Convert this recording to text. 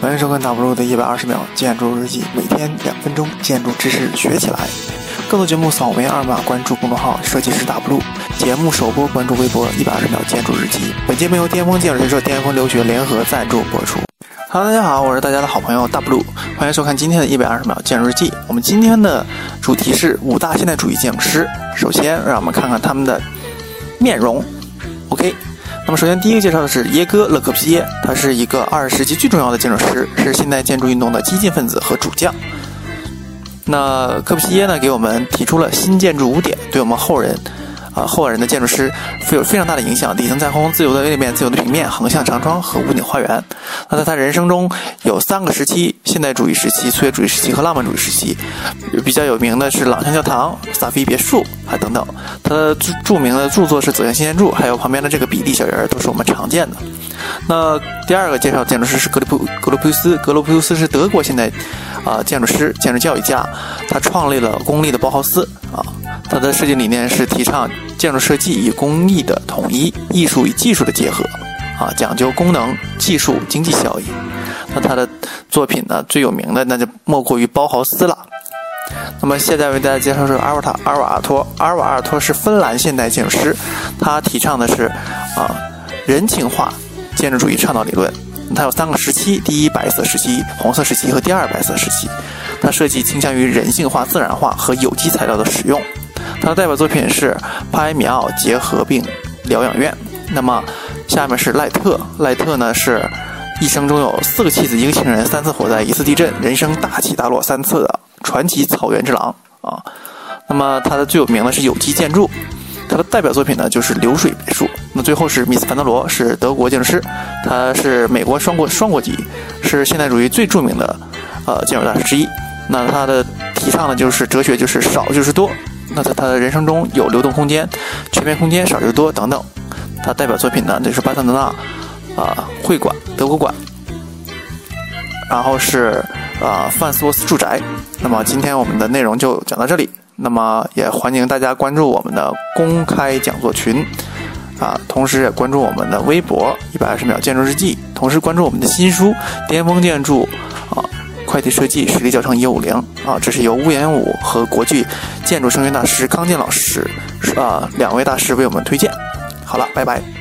欢迎收看 W 的一百二十秒建筑日记，每天两分钟建筑知识学起来。更多节目扫描二维码关注公众号“设计师 W”。节目首播关注微博“一百二十秒建筑日记”。本节目由巅峰建筑学社、巅峰留学联合赞助播出。Hello，大家好，我是大家的好朋友 W，欢迎收看今天的一百二十秒建筑日记。我们今天的主题是五大现代主义建筑师。首先，让我们看看他们的面容。OK。那么，首先第一个介绍的是耶哥·勒克皮耶，他是一个二十世纪最重要的建筑师，是现代建筑运动的激进分子和主将。那科皮耶呢，给我们提出了新建筑五点，对我们后人。啊，后人的建筑师富有非常大的影响。底层在空，自由的位面，自由的平面，横向长窗和屋顶花园。那在他人生中有三个时期：现代主义时期、粗野主义时期和浪漫主义时期。比较有名的是朗香教堂、萨菲别墅啊等等。他的著著名的著作是《走向新建筑》，还有旁边的这个比利小人都是我们常见的。那第二个介绍建筑师是格里普格罗普斯，格罗普斯是德国现代啊建筑师、建筑教育家，他创立了公立的包豪斯啊。他的设计理念是提倡建筑设计与工艺的统一，艺术与技术的结合，啊，讲究功能、技术、经济效益。那他的作品呢，最有名的那就莫过于包豪斯了。那么现在为大家介绍是阿尔塔阿尔瓦阿托，阿尔瓦阿托是芬兰现代建筑师，他提倡的是啊人情化建筑主义倡导理论。他有三个时期：第一白色时期、红色时期和第二白色时期。他设计倾向于人性化、自然化和有机材料的使用。他的代表作品是帕埃米奥结合并疗养院。那么，下面是赖特。赖特呢是一生中有四个妻子，一个情人，三次火灾，一次地震，人生大起大落三次的传奇草原之狼啊。那么，他的最有名的是有机建筑。他的代表作品呢就是流水别墅。那最后是米斯凡德罗，是德国建筑师，他是美国双国双国籍，是现代主义最著名的呃建筑大师之一。那他的提倡的就是哲学，就是少就是多。那在他的人生中有流动空间、全面空间、少就多等等。他代表作品呢，就是巴塞罗那啊会馆、德国馆，然后是啊范斯沃斯住宅。那么今天我们的内容就讲到这里。那么也欢迎大家关注我们的公开讲座群啊，同时也关注我们的微博一百二十秒建筑日记，同时关注我们的新书《巅峰建筑》啊。快递设计实力教程一五零啊，这是由乌延武和国际建筑声学大师康健老师啊两位大师为我们推荐。好了，拜拜。